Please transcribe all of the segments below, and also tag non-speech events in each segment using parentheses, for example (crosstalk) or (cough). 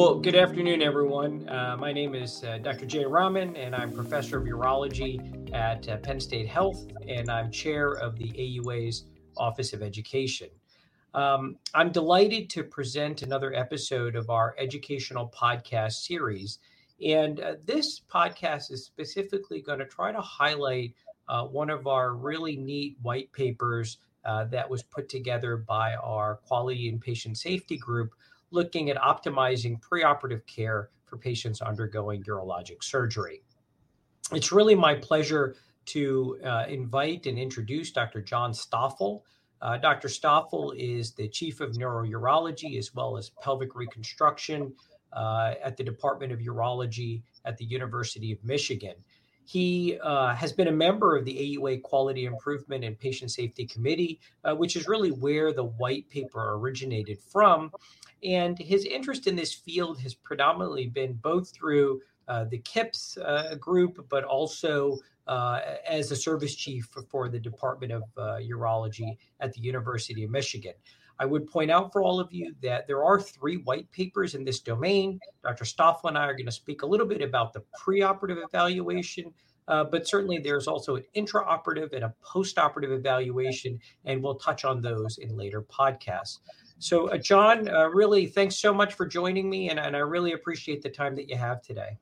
Well, good afternoon, everyone. Uh, my name is uh, Dr. Jay Raman, and I'm professor of urology at uh, Penn State Health, and I'm chair of the AUA's Office of Education. Um, I'm delighted to present another episode of our educational podcast series. And uh, this podcast is specifically going to try to highlight uh, one of our really neat white papers uh, that was put together by our quality and patient safety group looking at optimizing preoperative care for patients undergoing urologic surgery. It's really my pleasure to uh, invite and introduce Dr. John Stoffel. Uh, Dr. Stoffel is the chief of neurourology as well as pelvic reconstruction uh, at the Department of Urology at the University of Michigan. He uh, has been a member of the AUA Quality Improvement and Patient Safety Committee, uh, which is really where the white paper originated from. And his interest in this field has predominantly been both through uh, the QIPS uh, group, but also uh, as a service chief for, for the Department of uh, Urology at the University of Michigan. I would point out for all of you that there are three white papers in this domain. Dr. Stoffel and I are going to speak a little bit about the preoperative evaluation, uh, but certainly there's also an intraoperative and a postoperative evaluation, and we'll touch on those in later podcasts. So, uh, John, uh, really, thanks so much for joining me, and, and, I really appreciate the time that you have today.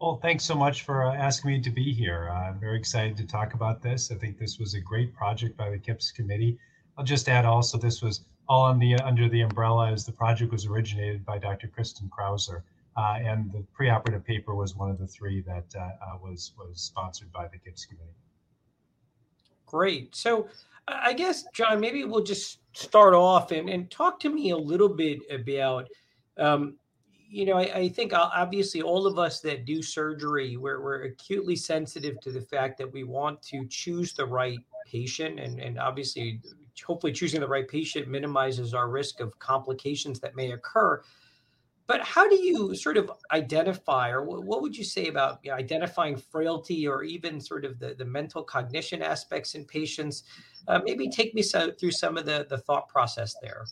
Well, thanks so much for uh, asking me to be here. I'm very excited to talk about this. I think this was a great project by the QIPS committee. I'll just add also, this was all the under the umbrella as the project was originated by Dr. Kristin Chrouser, uh, and the preoperative paper was one of the three that uh, uh, was was sponsored by the QIPS committee. Great. So, I guess John, maybe we'll just start off and, and talk to me a little bit about. Um, you know, I, I, think obviously all of us that do surgery, we're, we're acutely sensitive to the fact that we want to choose the right patient, and, and obviously hopefully choosing the right patient minimizes our risk of complications that may occur. But how do you sort of identify, or what would you say about you know, identifying frailty or even sort of the, the mental cognition aspects in patients? Uh, maybe take me so, through some of the, the thought process there.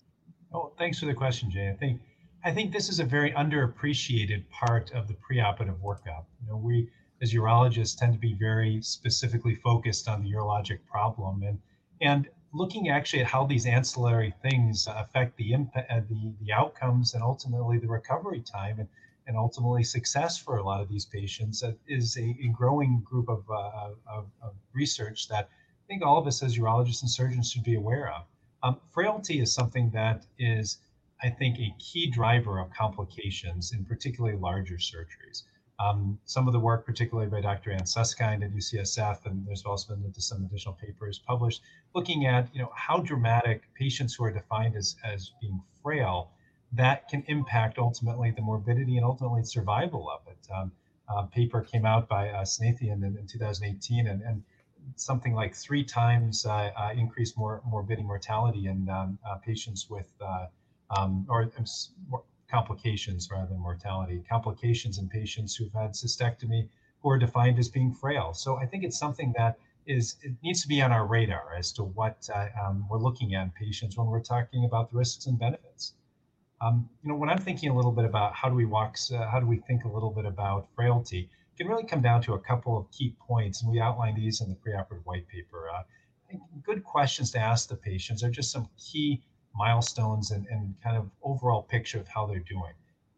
Oh, thanks for the question, Jay. I think I think this is a very underappreciated part of the preoperative workup. You know, we as urologists tend to be very specifically focused on the urologic problem, and and looking actually at how these ancillary things affect the impact, uh, the the outcomes, and ultimately the recovery time, and and ultimately success for a lot of these patients uh, is a, a, growing group of, uh, of, of, research that I think all of us as urologists and surgeons should be aware of. Um, frailty is something that is, I think, a key driver of complications in particularly larger surgeries. Um, some of the work, particularly by Dr. Anne Suskind at UCSF, and there's also been some additional papers published looking at you know how dramatic patients who are defined as as being frail that can impact ultimately the morbidity and ultimately survival of it. Um, paper came out by uh, Snathian in, in 2018, and, and something like three times uh, uh, increased more morbidity mortality in um, uh, patients with uh, um, or complications rather than mortality, complications in patients who've had cystectomy who are defined as being frail. So I think it's something that is it needs to be on our radar as to what uh, um, we're looking at in patients when we're talking about the risks and benefits. Um, you know, when I'm thinking a little bit about how do we walk, uh, how do we think a little bit about frailty, it can really come down to a couple of key points, and we outline these in the preoperative white paper. Uh, good questions to ask the patients are just some key milestones and, and kind of overall picture of how they're doing.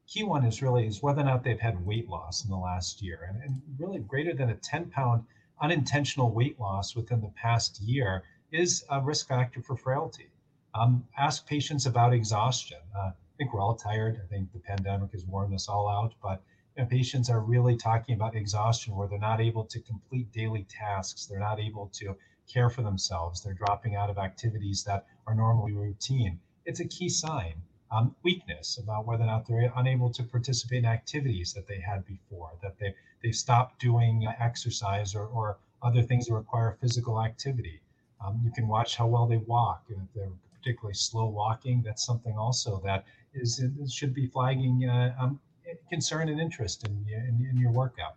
Key one is really is whether or not they've had weight loss in the last year, and, and really greater than a 10 pound unintentional weight loss within the past year is a risk factor for frailty. Um, ask patients about exhaustion. Uh, I think we're all tired. I think the pandemic has worn us all out, but you know, patients are really talking about exhaustion where they're not able to complete daily tasks. They're not able to care for themselves. They're dropping out of activities that are normally routine. It's a key sign. Um, weakness about whether or not they're unable to participate in activities that they had before, that they, they've stopped doing exercise or, or other things that require physical activity. Um, you can watch how well they walk. And if they're particularly slow walking, that's something also that is should be flagging uh, um, concern and interest in, in, in your workout.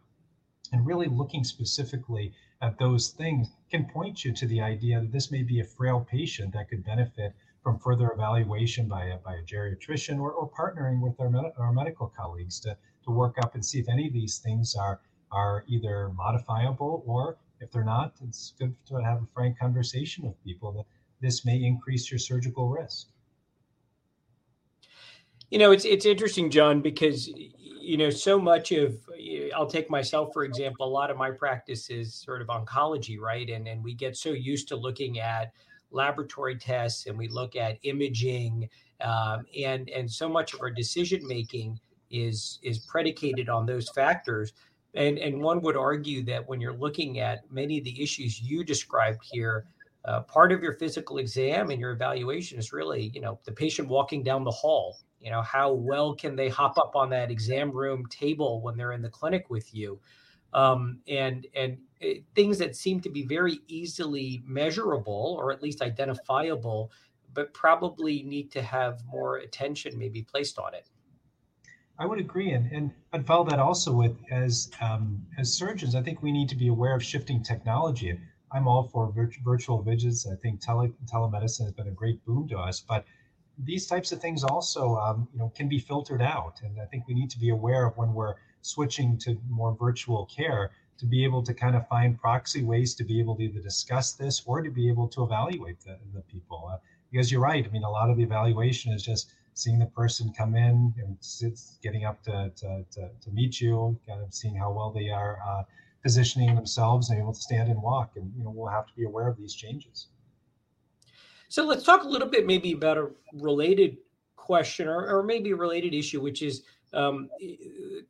And really looking specifically at those things can point you to the idea that this may be a frail patient that could benefit from further evaluation by a, by a geriatrician or, or partnering with our, med- our medical colleagues to, to work up and see if any of these things are, are either modifiable or if they're not, it's good to have a frank conversation with people that this may increase your surgical risk. You know, it's it's interesting, John, because you know so much of I'll take myself for example. A lot of my practice is sort of oncology, right? And and we get so used to looking at laboratory tests and we look at imaging um, and and so much of our decision making is is predicated on those factors and and one would argue that when you're looking at many of the issues you described here uh, part of your physical exam and your evaluation is really you know the patient walking down the hall you know how well can they hop up on that exam room table when they're in the clinic with you um, and and it, things that seem to be very easily measurable or at least identifiable, but probably need to have more attention maybe placed on it. I would agree, and and I'd follow that also with as um, as surgeons. I think we need to be aware of shifting technology. I'm all for virtual visits. I think tele- telemedicine has been a great boon to us, but these types of things also, um, you know, can be filtered out. And I think we need to be aware of when we're switching to more virtual care to be able to kind of find proxy ways to be able to either discuss this or to be able to evaluate the, the people. Uh, because you're right. I mean, a lot of the evaluation is just seeing the person come in and sits, getting up to, to, to, to meet you, kind of seeing how well they are uh, positioning themselves and able to stand and walk. And, you know, we'll have to be aware of these changes. So let's talk a little bit maybe about a related question or, or maybe a related issue, which is um,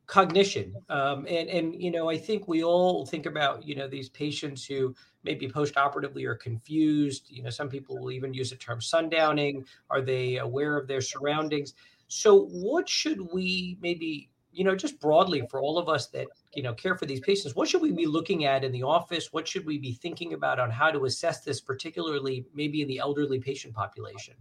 cognition. Um, and and you know, I think we all think about you know these patients who maybe postoperatively are confused. You know, some people will even use the term sundowning. Are they aware of their surroundings? So, what should we maybe you know just broadly for all of us that you know care for these patients what should we be looking at in the office what should we be thinking about on how to assess this particularly maybe in the elderly patient population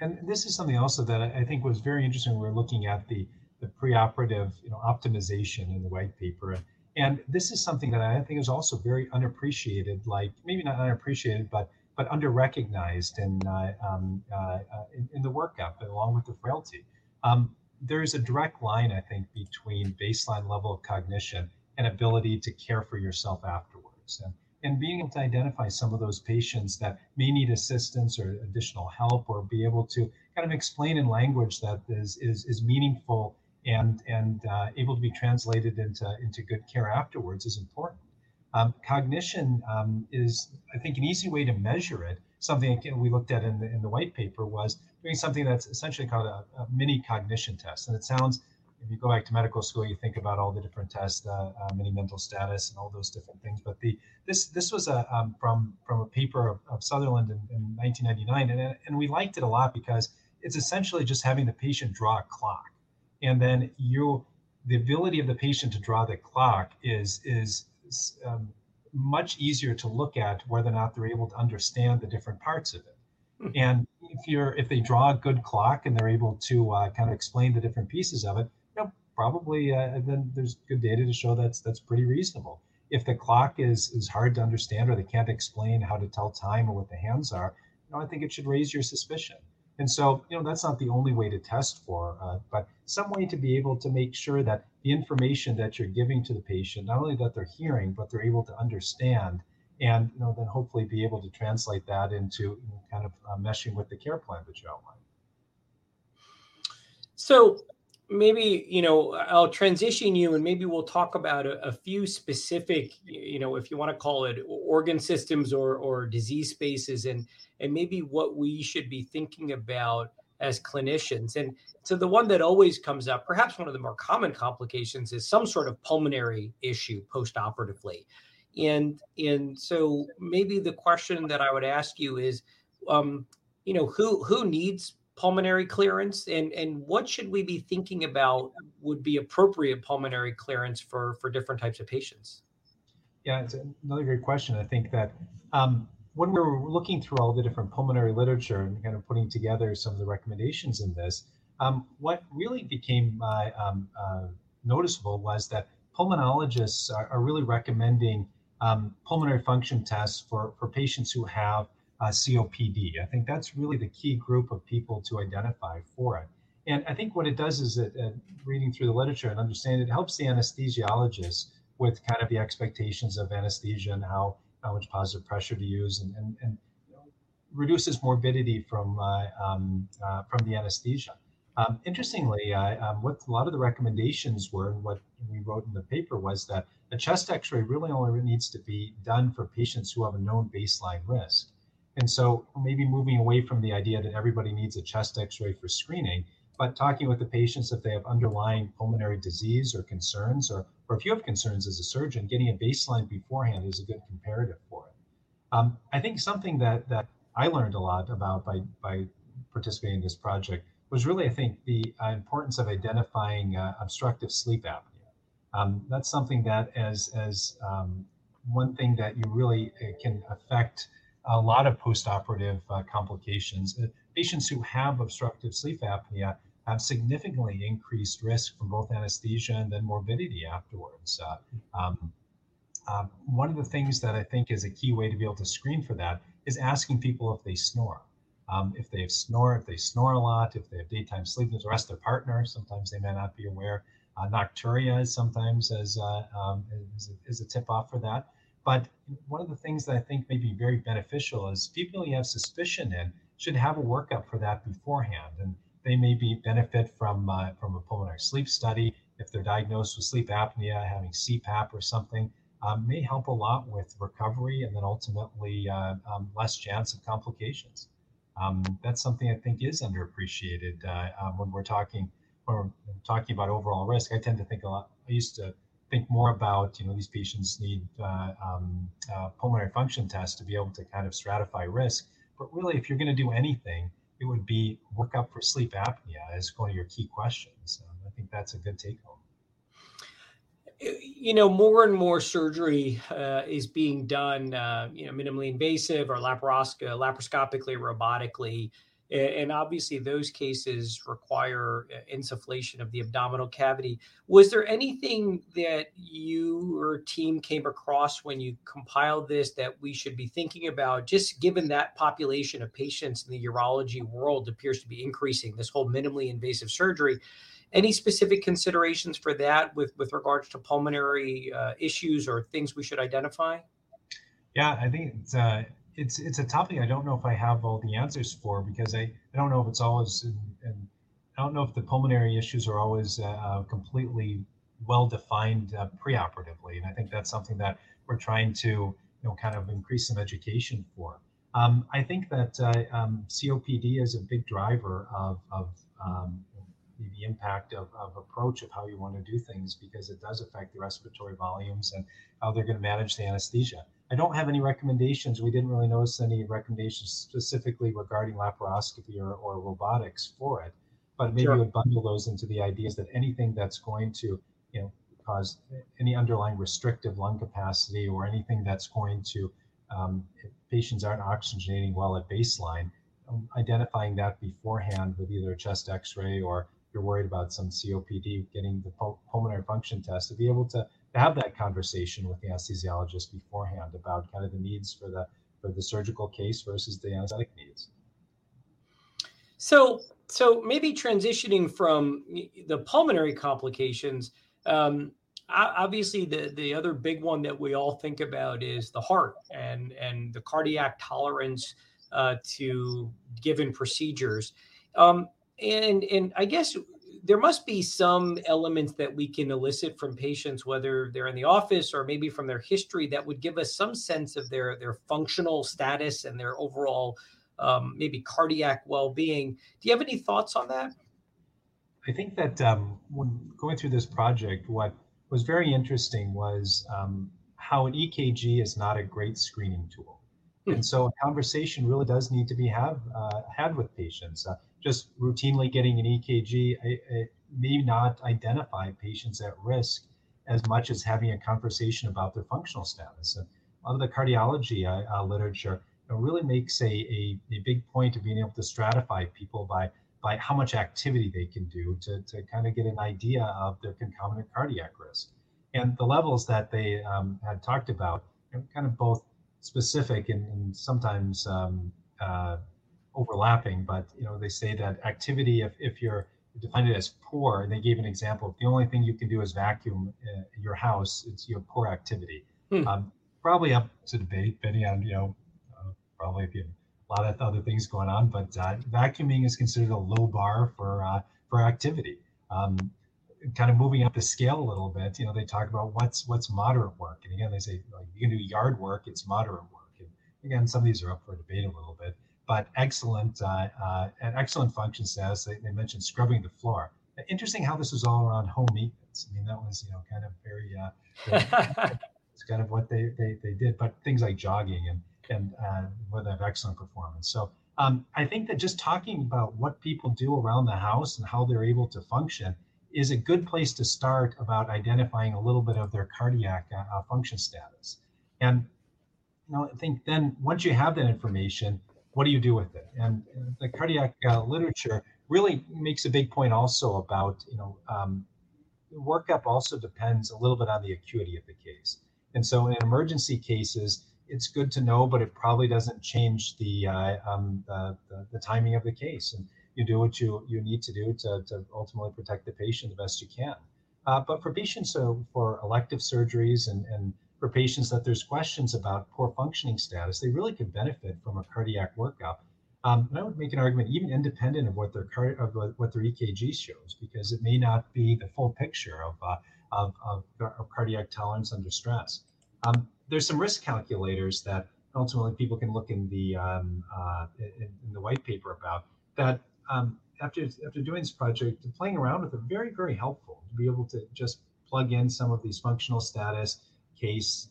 and this is something also that i think was very interesting we we're looking at the the preoperative you know, optimization in the white paper. And this is something that I think is also very unappreciated, like maybe not unappreciated, but but under-recognized in, uh, um, uh, in, in the workup along with the frailty. Um, there is a direct line, I think, between baseline level of cognition and ability to care for yourself afterwards. And, and being able to identify some of those patients that may need assistance or additional help or be able to kind of explain in language that is, is, is meaningful and and uh, able to be translated into into good care afterwards is important. Um, cognition um, is, I think, an easy way to measure it. Something we looked at in the in the white paper was doing something that's essentially called a, a mini cognition test. And it sounds, if you go back to medical school, you think about all the different tests, uh, uh, mini mental status, and all those different things. But the this this was a um, from from a paper of, of Sutherland in, in 1999, and and we liked it a lot because it's essentially just having the patient draw a clock and then you the ability of the patient to draw the clock is is um, much easier to look at whether or not they're able to understand the different parts of it hmm. and if you're if they draw a good clock and they're able to uh, kind of explain the different pieces of it you know probably uh, then there's good data to show that's that's pretty reasonable. If the clock is is hard to understand or they can't explain how to tell time or what the hands are you know i think it should raise your suspicion. And so, you know, that's not the only way to test for, uh, but some way to be able to make sure that the information that you're giving to the patient, not only that they're hearing, but they're able to understand, and you know, then hopefully be able to translate that into kind of uh, meshing with the care plan that you outlined. So maybe you know i'll transition you and maybe we'll talk about a, a, few specific you know if you want to call it organ systems or or disease spaces and and maybe what we should be thinking about as clinicians and so the one that always comes up perhaps one of the more common complications is some sort of pulmonary issue post-operatively and and so maybe the question that i would ask you is um you know who who needs pulmonary clearance? And and what should we be thinking about would be appropriate pulmonary clearance for for different types of patients? Yeah it's another great question. I think that um, when we were looking through all the different pulmonary literature and kind of putting together some of the recommendations in this um, what really became uh, um, uh, noticeable was that pulmonologists are, are really recommending um, pulmonary function tests for, for patients who have uh, COPD. I think that's really the key group of people to identify for it. And I think what it does is that uh, reading through the literature and understanding it helps the anesthesiologist with kind of the expectations of anesthesia and how, how much positive pressure to use and, and, and reduces morbidity from, uh, um, uh, from the anesthesia. Um, interestingly, um, what a lot of the recommendations were, and what we wrote in the paper was that a chest X-ray really only needs to be done for patients who have a known baseline risk. And so, maybe moving away from the idea that everybody needs a chest X-ray for screening, but talking with the patients if they have underlying pulmonary disease or concerns, or, or if you have concerns as a surgeon, getting a baseline beforehand is a good comparative for it. Um, I think something that that I learned a lot about by by participating in this project was really, I think, the uh, importance of identifying uh, obstructive sleep apnea. Um, that's something that, as as um, one thing that you really uh, can affect a lot of postoperative uh, complications. Uh, patients who have obstructive sleep apnea have significantly increased risk from both anesthesia and then morbidity afterwards. Uh, um, um, one of the things that I think is a key way to be able to screen for that is asking people if they snore. Um, if they snore, if they snore a lot, if they have daytime sleepiness, or ask their partner. Sometimes they may not be aware. Uh, nocturia is sometimes as uh, um, is, a, is a tip off for that. But one of the things that I think may be very beneficial is people you have suspicion in should have a workup for that beforehand, and they may be benefit from uh, from a pulmonary sleep study if they're diagnosed with sleep apnea, having CPAP or something. Um, may help a lot with recovery and then ultimately uh, um, less chance of complications um, that's something I think is underappreciated uh, um, when we're talking we're talking about overall risk. I tend to think a lot. I used to think more about you know these patients need uh, um, uh, pulmonary function tests to be able to kind of stratify risk. But really, if you're going to do anything, it would be work up for sleep apnea as one of your key questions. Um, I think that's a good take home you know, more and more surgery uh, is being done, uh, you know, minimally invasive or laparosc- laparoscopically, robotically. And obviously, those cases require uh, insufflation of the abdominal cavity. Was there anything that you or team came across when you compiled this that we should be thinking about, just given that population of patients in the urology world appears to be increasing, this whole minimally invasive surgery? Any specific considerations for that with, with regards to pulmonary uh, issues or things we should identify? Yeah, I think it's, uh, it's it's a topic I don't know if I have all the answers for because I, I don't know if it's always and I don't know if the pulmonary issues are always uh, uh, completely well defined uh, preoperatively, and I think that's something that we're trying to you know kind of increase some education for. Um, I think that uh, um, COPD is a big driver of, of um, the impact of, of approach of how you want to do things because it does affect the respiratory volumes and how they're going to manage the anesthesia. I don't have any recommendations. We didn't really notice any recommendations specifically regarding laparoscopy or, or robotics for it, but maybe sure. would bundle those into the ideas that anything that's going to, you know, cause any underlying restrictive lung capacity or anything that's going to, um, if patients aren't oxygenating well at baseline, um, identifying that beforehand with either a chest X-ray or you're worried about some COPD, getting the pulmonary function test to be able to have that conversation with the anesthesiologist beforehand about kind of the needs for the for the surgical case versus the anesthetic needs. So, so maybe transitioning from the pulmonary complications, um, obviously the the other big one that we all think about is the heart and and the cardiac tolerance uh, to given procedures. Um, and and I guess there must be some elements that we can elicit from patients, whether they're in the office or maybe from their history, that would give us some sense of their their functional status and their overall um, maybe cardiac well-being. Do you have any thoughts on that? I think that um, when going through this project, what was very interesting was um, how an EKG is not a great screening tool. Hmm. And so a conversation really does need to be have uh, had with patients. Uh, just routinely getting an EKG may not identify patients at risk as much as having a conversation about their functional status. And a lot of the cardiology uh, uh, literature really makes a, a, a, big point of being able to stratify people by by how much activity they can do to, to kind of get an idea of their concomitant cardiac risk. And the levels that they um, had talked about, kind of both specific and, and sometimes um, uh, overlapping, but you know they say that activity, if, if you're defined it as poor, and they gave an example, if the only thing you can do is vacuum uh, your house, it's your poor activity. Hmm. Um, probably up to debate, depending on you know, uh, probably if you have a lot of other things going on, but uh, vacuuming is considered a low bar for uh, for activity. Um, kind of moving up the scale a little bit, you know, they talk about what's what's moderate work, and again, they say like you can do yard work, it's moderate work, and again, some of these are up for debate a little bit, but excellent uh, uh, an excellent function status. They, they mentioned scrubbing the floor. Interesting how this was all around home maintenance. I mean, that was you know kind of very, uh, very (laughs) it's kind of what they, they they did. But things like jogging and and uh, where they have excellent performance. So um, I think that just talking about what people do around the house and how they're able to function is a good place to start about identifying a little bit of their cardiac uh, uh, function status. And you know, I think then once you have that information, what do you do with it? And the cardiac uh, literature really makes a big point also about you know um, workup also depends a little bit on the acuity of the case. And so in emergency cases, it's good to know, but it probably doesn't change the, uh, um, the, the, the, timing of the case. And you do what you, you need to do to, to ultimately protect the patient the best you can. Uh, but for patients, so for elective surgeries and, and for patients that there's questions about poor functioning status, they really could benefit from a cardiac workup. Um, and I would make an argument even independent of what their car- of what their EKG shows, because it may not be the full picture of, uh, of, of, of, cardiac tolerance under stress. Um, there's some risk calculators that ultimately people can look in the um, uh, in, in, the white paper about that. Um, after after doing this project, playing around with it, very very helpful to be able to just plug in some of these functional status, case,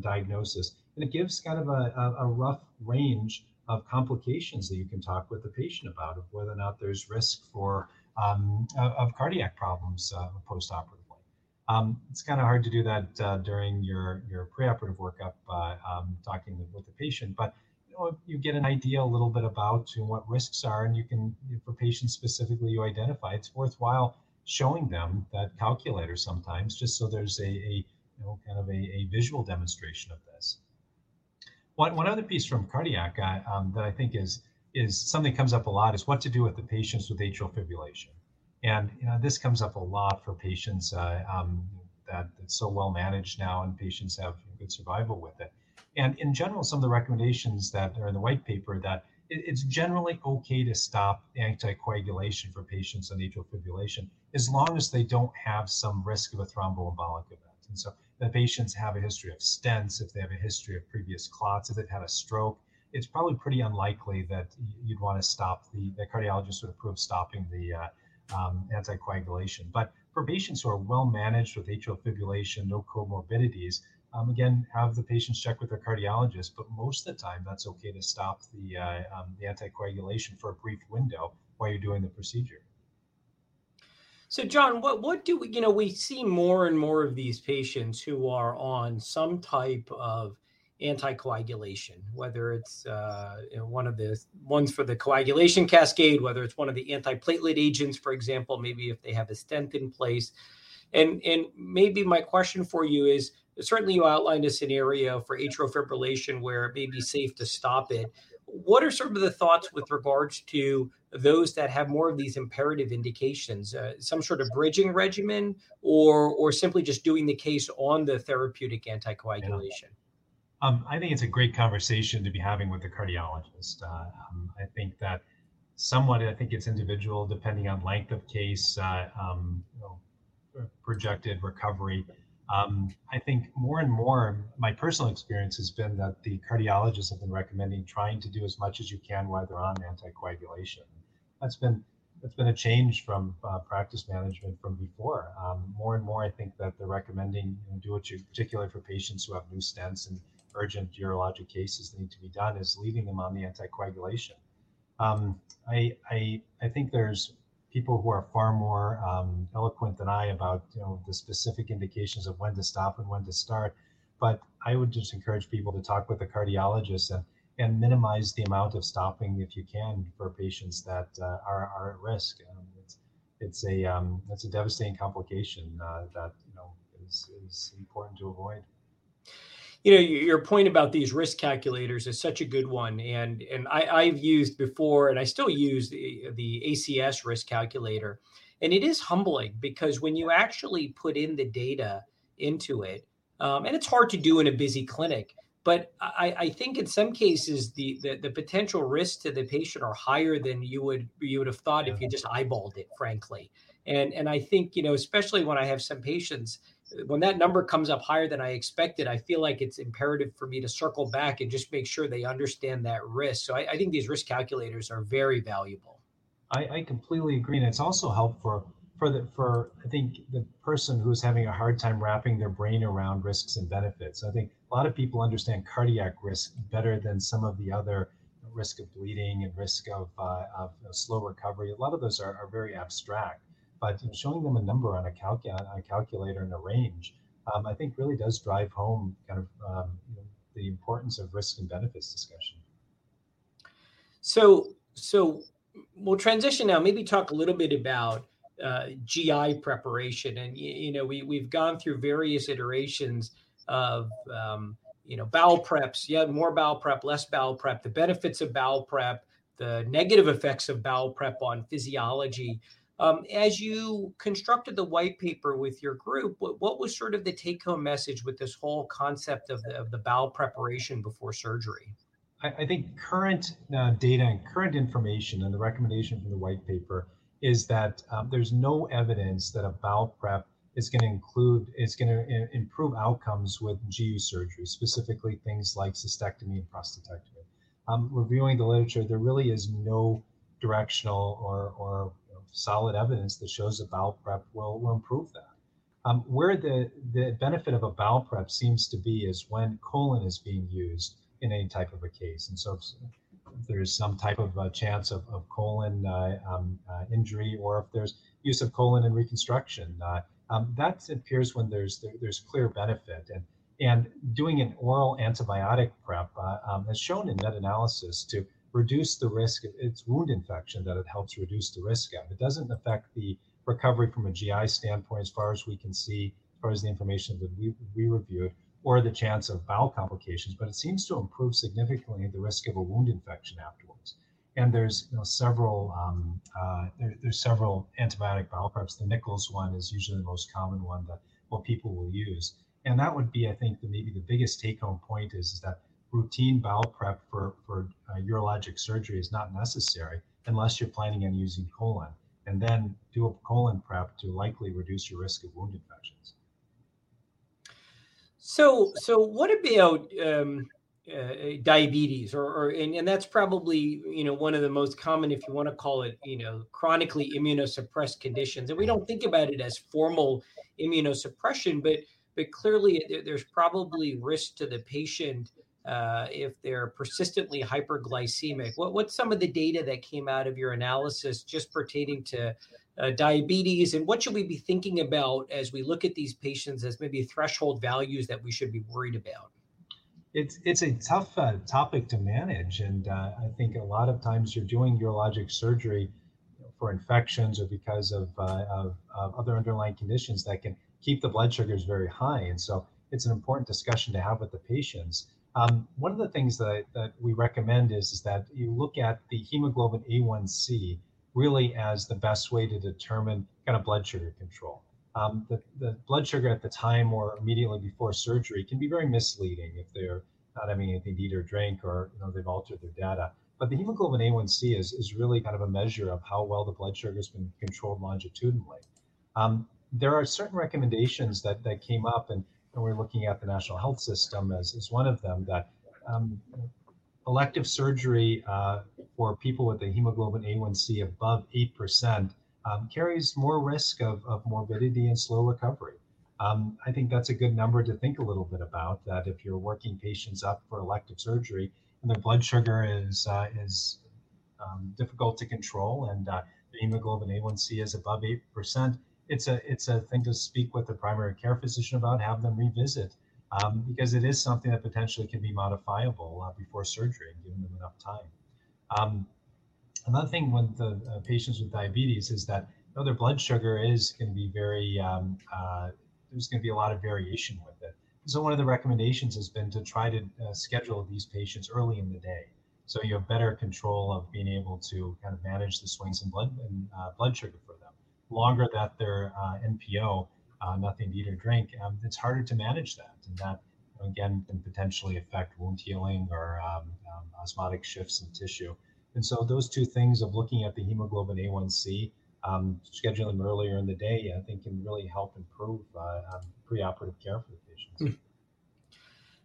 diagnosis, and it gives kind of a, a, rough range of complications that you can talk with the patient about of whether or not there's risk for um, of, cardiac problems uh, post-operative. Um, it's kind of hard to do that uh, during your your preoperative workup, uh, um, talking with the patient. But you, get an idea a little bit about what risks are, and you can, for patients specifically, you identify. It's worthwhile showing them that calculator sometimes, just so there's a, a you know kind of a, a, visual demonstration of this. One one other piece from cardiac uh, um, that I think is is something comes up a lot is what to do with the patients with atrial fibrillation. And you know, this comes up a lot for patients uh, um, that it's so well managed now, and patients have good survival with it. And in general, some of the recommendations that are in the white paper that it, it's generally okay to stop anticoagulation for patients on atrial fibrillation as long as they don't have some risk of a thromboembolic event. And so the patients have a history of stents, if they have a history of previous clots, if they've had a stroke, it's probably pretty unlikely that you'd want to stop the, the cardiologist would approve stopping the uh, um, anticoagulation. But for patients who are well managed with atrial fibrillation, no comorbidities, um, again, have the patients check with their cardiologist. But most of the time, that's okay to stop the, uh, um, the anticoagulation for a brief window while you're doing the procedure. So, John, what what do we? You know, we see more and more of these patients who are on some type of anticoagulation, whether it's uh, you know, one of the ones for the coagulation cascade, whether it's one of the antiplatelet agents, for example, maybe if they have a stent in place. And, and maybe my question for you is certainly you outlined a scenario for atrial fibrillation where it may be safe to stop it. What are some of the thoughts with regards to those that have more of these imperative indications, uh, some sort of bridging regimen, or or simply just doing the case on the therapeutic anticoagulation? Yeah. Um, I think it's a great conversation to be having with the cardiologist. Uh, um, I think that somewhat, I think it's individual depending on length of case, uh, um, you know, projected recovery. Um, I think more and more, my personal experience has been that the cardiologists have been recommending trying to do as much as you can while they're on anticoagulation. That's been that's been a change from uh, practice management from before. Um, more and more, I think that they're recommending you know, do what you, particularly for patients who have new stents and urgent urologic cases that need to be done is leaving them on the anticoagulation. Um, I, I, I think there's people who are far more um, eloquent than I about you know the specific indications of when to stop and when to start. But I would just encourage people to talk with a cardiologist and and minimize the amount of stopping if you can for patients that uh, are, are at risk. Um, it's it's a um, it's a devastating complication uh, that you know is, is important to avoid. You know your point about these risk calculators is such a good one and and I, have used before and i still use the, the acs risk calculator and it is humbling because when you actually put in the data into it um, and it's hard to do in a busy clinic but I, I, think in some cases the, the, the potential risks to the patient are higher than you would you would have thought if you just eyeballed it, frankly. And and I think you know especially when I have some patients when that number comes up higher than I expected, I feel like it's imperative for me to circle back and just make sure they understand that risk. So I, I think these risk calculators are very valuable. I, I completely agree, and it's also helpful for the for I think the person who's having a hard time wrapping their brain around risks and benefits. I think a lot of people understand cardiac risk better than some of the other risk of bleeding and risk of, uh, of slow recovery. A lot of those are, are very abstract, but you showing them a number on a, calc- a calculator and a range, um, I think really does drive home kind of um, you know, the importance of risk and benefits discussion. So, so we'll transition now. Maybe talk a little bit about uh, GI preparation, and you know we we've gone through various iterations of um, you know bowel preps. Yeah, more bowel prep, less bowel prep. The benefits of bowel prep, the negative effects of bowel prep on physiology. Um, as you constructed the white paper with your group, what, what was sort of the take-home message with this whole concept of the, of the bowel preparation before surgery? I, I think current uh, data and current information and the recommendation from the white paper is that um, there's no evidence that a bowel prep is going to include, is going to improve outcomes with GU surgery, specifically things like cystectomy and prostatectomy. Um, reviewing the literature, there really is no directional or, or solid evidence that shows a bowel prep will, will improve that. Um, where the, the benefit of a bowel prep seems to be is when colon is being used in any type of a case. And so if there's some type of a chance of, of colon uh, um, uh, injury or if there's use of colon in reconstruction. Uh, um, that appears when there's there, there's clear benefit and and doing an oral antibiotic prep uh, um, has shown in meta-analysis to reduce the risk of its wound infection that it helps reduce the risk of. It doesn't affect the recovery from a GI standpoint as far as we can see, as far as the information that we, we reviewed, or the chance of bowel complications, but it seems to improve significantly the risk of a wound infection afterwards. And there's you know, several um, uh, there, there's several antibiotic bowel preps. The Nichols one is usually the most common one that what people will use, and that would be I think the, maybe the biggest take-home point is, is that routine bowel prep for for uh, urologic surgery is not necessary unless you're planning on using colon, and then do a colon prep to likely reduce your risk of wound infections. So, so what about um, uh, diabetes, or, or and, and, that's probably you know one of the most common, if you want to call it, you know, chronically immunosuppressed conditions, and we don't think about it as formal immunosuppression, but but clearly there's probably risk to the patient uh, if they're persistently hyperglycemic. What what's some of the data that came out of your analysis just pertaining to uh, diabetes, and what should we be thinking about as we look at these patients as maybe threshold values that we should be worried about? It's it's a tough uh, topic to manage, and uh, I think a lot of times you're doing urologic surgery for infections or because of, uh, of, of other underlying conditions that can keep the blood sugars very high, and so it's an important discussion to have with the patients. Um, one of the things that, that we recommend is, is that you look at the hemoglobin A1C really as the best way to determine kind of blood sugar control. Um, the, the blood sugar at the time or immediately before surgery can be very misleading if they're not having anything to eat or drink or you know they've altered their data. But the hemoglobin A1C is, is really kind of a measure of how well the blood sugar has been controlled longitudinally. Um, there are certain recommendations that, that came up, and, and, we're looking at the national health system as, as one of them that um, elective surgery uh, for people with a hemoglobin A1C above 8% um, carries more risk of, of morbidity and slow recovery. Um, I think that's a good number to think a little bit about. That if you're working patients up for elective surgery and their blood sugar is uh, is um, difficult to control and uh, the hemoglobin A1C is above eight percent, it's a it's a thing to speak with the primary care physician about. Have them revisit um, because it is something that potentially can be modifiable uh, before surgery and giving them enough time. Um, another thing with the uh, patients with diabetes is that you know, their blood sugar is going to be very, um, uh, there's going to be a lot of variation with it. So one of the recommendations has been to try to uh, schedule these patients early in the day, so you have better control of being able to kind of manage the swings in blood and uh, blood sugar for them. Longer that they're uh, NPO, uh, nothing to eat or drink, um, it's harder to manage that, and that again can potentially affect wound healing or um, um, osmotic shifts in tissue. And so those two things of looking at the hemoglobin A1C, um, scheduling them earlier in the day, I think can really help improve uh, um, preoperative care for the patients. Hmm.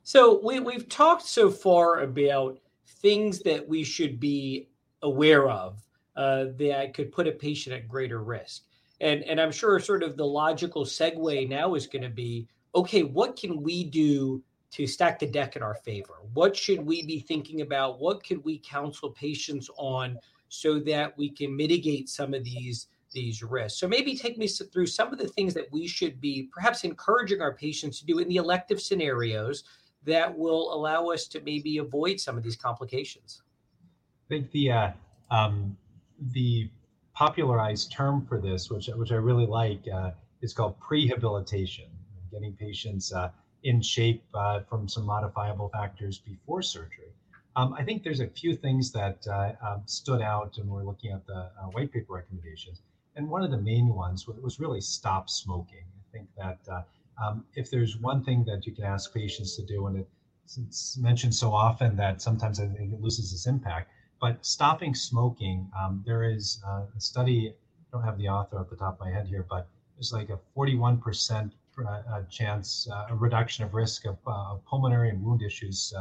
So we, we've talked so far about things that we should be aware of uh, that could put a patient at greater risk. And, and I'm sure sort of the logical segue now is going to be okay, what can we do to stack the deck in our favor? What should we be thinking about? What could we counsel patients on so that we can mitigate some of these these risks? So maybe take me through some of the things that we should be perhaps encouraging our patients to do in the elective scenarios that will allow us to maybe avoid some of these complications. I think the uh, um, the popularized term for this, which which I really like, uh, is called prehabilitation. Getting patients uh, in shape uh, from some modifiable factors before surgery. Um, I think there's a few things that uh, um, stood out when we're looking at the uh, white paper recommendations. And one of the main ones was really stop smoking. I think that uh, um, if there's one thing that you can ask patients to do, and it's mentioned so often that sometimes I think it loses its impact, but stopping smoking, um, there is uh, a study, I don't have the author at the top of my head here, but there's like a 41% uh, chance, uh, a reduction of risk of uh, pulmonary and wound issues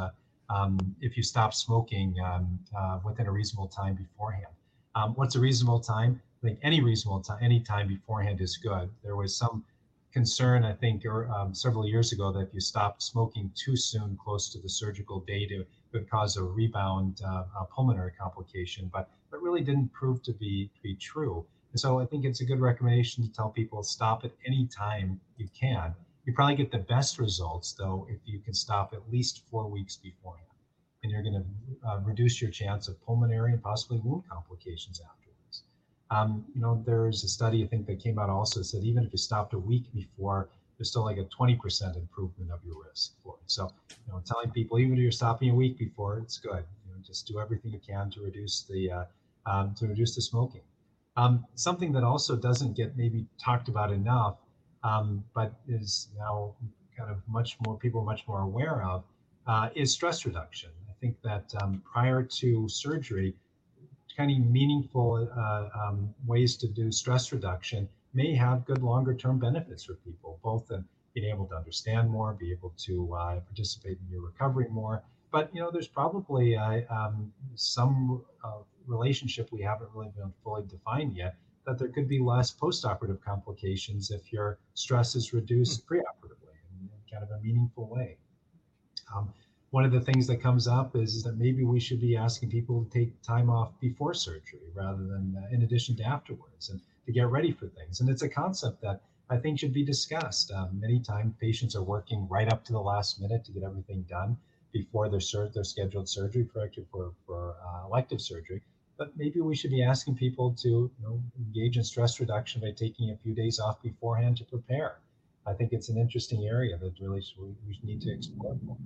um, if you stop smoking um, within a reasonable time beforehand. Um, what's a reasonable time? I think any reasonable time, any time beforehand is good. There was some concern, I think, or, um, several years ago that if you stopped smoking too soon, close to the surgical date, would cause a rebound uh, a pulmonary complication. But that really didn't prove to be to be true. And so I think it's a good recommendation to tell people stop at any time you can. You probably get the best results though if you can stop at least four weeks beforehand, and you're going to uh, reduce your chance of pulmonary and possibly wound complications afterwards. Um, you know, there's a study I think that came out also said even if you stopped a week before, there's still like a 20% improvement of your risk for it. So, you know, telling people even if you're stopping a week before, it's good. You know, just do everything you can to reduce the uh, um, to reduce the smoking. Um, something that also doesn't get maybe talked about enough, um, but is now kind of much more people are much more aware of, uh, is stress reduction. I think that um, prior to surgery, kind of meaningful uh, um, ways to do stress reduction may have good longer term benefits for people, both in being able to understand more, be able to uh, participate in your recovery more. But you know, there's probably uh, um, some uh, relationship we haven't really been fully defined yet that there could be less postoperative complications if your stress is reduced hmm. preoperatively in kind of a meaningful way. Um, one of the things that comes up is, is, that maybe we should be asking people to take time off before surgery rather than uh, in addition to afterwards and to get ready for things. And it's a concept that I think should be discussed. Um, many times patients are working right up to the last minute to get everything done before their, sur- their scheduled surgery, corrected for, for uh, elective surgery but maybe we should be asking people to you know, engage in stress reduction by taking a few days off beforehand to prepare. I think it's an interesting area that really we, need to explore more.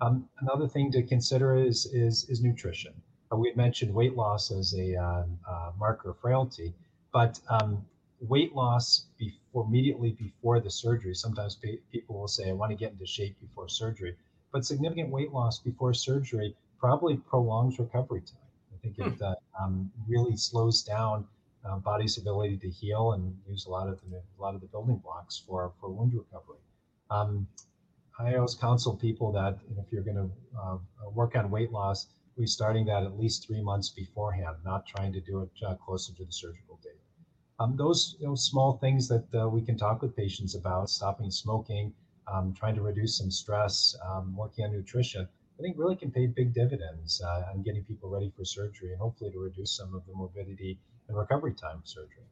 Um, another thing to consider is is, is nutrition. Uh, we had mentioned weight loss as a um, uh, marker of frailty, but um, weight loss before immediately before the surgery. Sometimes people will say, "I want to get into shape before surgery," but significant weight loss before surgery probably prolongs recovery time I think hmm. it uh, um, really slows down uh, body's ability to heal and use a lot of the a lot of the building blocks for for wound recovery. Um, I always counsel people that if you're going to uh, work on weight loss, we're starting that at least three months beforehand, not trying to do it uh, closer to the surgical date. Um, those you know, small things that uh, we can talk with patients about: stopping smoking, um, trying to reduce some stress, um, working on nutrition I think really can pay big dividends uh, on getting people ready for surgery and hopefully to reduce some of the morbidity and recovery time of surgery.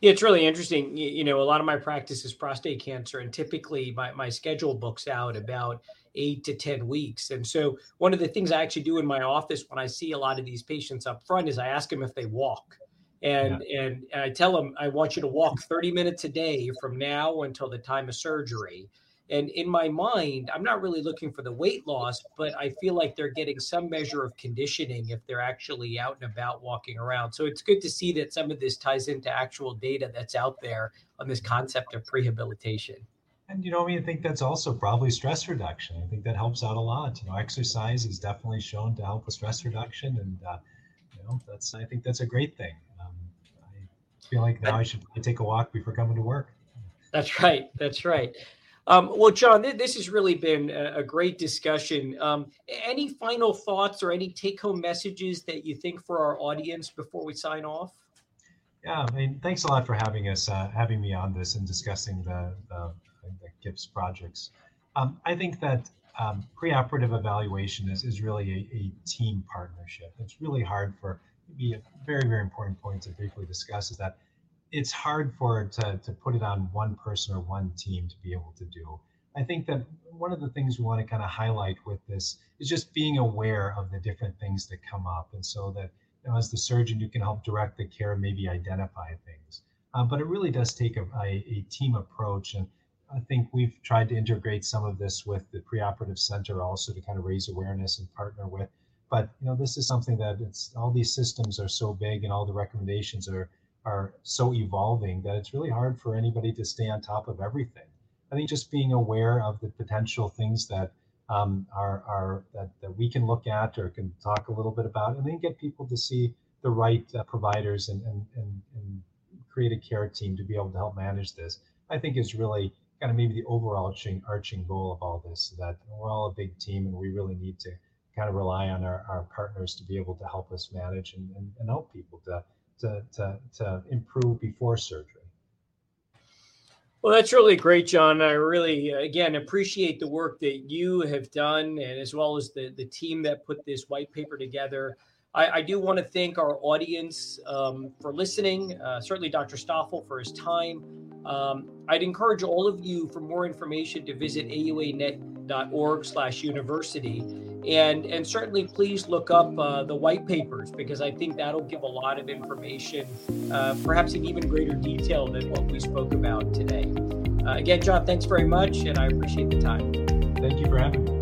Yeah, it's really interesting. You, you, know, a lot of my practice is prostate cancer, and typically my, my schedule books out about eight to 10 weeks. And so, one of the things I actually do in my office when I see a lot of these patients up front is I ask them if they walk. And, yeah. and, and I tell them, I want you to walk 30 minutes a day from now until the time of surgery And in my mind, I'm not really looking for the weight loss, but I feel like they're getting some measure of conditioning if they're actually out and about walking around. So it's good to see that some of this ties into actual data that's out there on this concept of prehabilitation. And you know, I mean, I think that's also probably stress reduction. I think that helps out a lot. You know, exercise is definitely shown to help with stress reduction, and uh, you know, that's I think that's a great thing. Feel like now I should take a walk before coming to work. That's right. That's right. Um, well, John, th- this has really been a, a great discussion. Um, any final thoughts or any take-home messages that you think for our audience before we sign off? Yeah, I mean, thanks a lot for having us, uh, having me on this and discussing the, the the QIPS projects. Um, I think that um, preoperative evaluation is, is really a, a, team partnership. It's really hard for maybe a very, very important point to briefly discuss is that it's hard for to, to put it on one person or one team to be able to do. I think that one of the things we want to kind of highlight with this is just being aware of the different things that come up. And so that you know, as the surgeon, you can help direct the care, maybe identify things. Uh, but it really does take a, a, a team approach. And I think we've tried to integrate some of this with the preoperative center also to kind of raise awareness and partner with. But you know, this is something that it's all these systems are so big and all the recommendations are are so evolving that it's really hard for anybody to stay on top of everything. I think just being aware of the potential things that um, are, are that, that we can look at or can talk a little bit about, and then get people to see the right uh, providers and, and, and, and create a care team to be able to help manage this. I think is really kind of maybe the overarching arching goal of all this that we're all a big team and we really need to kind of rely on our, our partners to be able to help us manage and, and, and help people to, to, to, to improve before surgery. Well, that's really great, John. I really, again, appreciate the work that you have done, and as well as the the team that put this white paper together. I, I do want to thank our audience um, for listening. Uh, certainly, Dr. Stoffel for his time. Um, I'd encourage all of you for more information to visit auanet.org slash university. and and certainly please look up uh, the white papers because I think that'll give a lot of information, uh, perhaps in even greater detail than what we spoke about today. Uh, again, John, thanks very much, and I appreciate the time. Thank you for having me.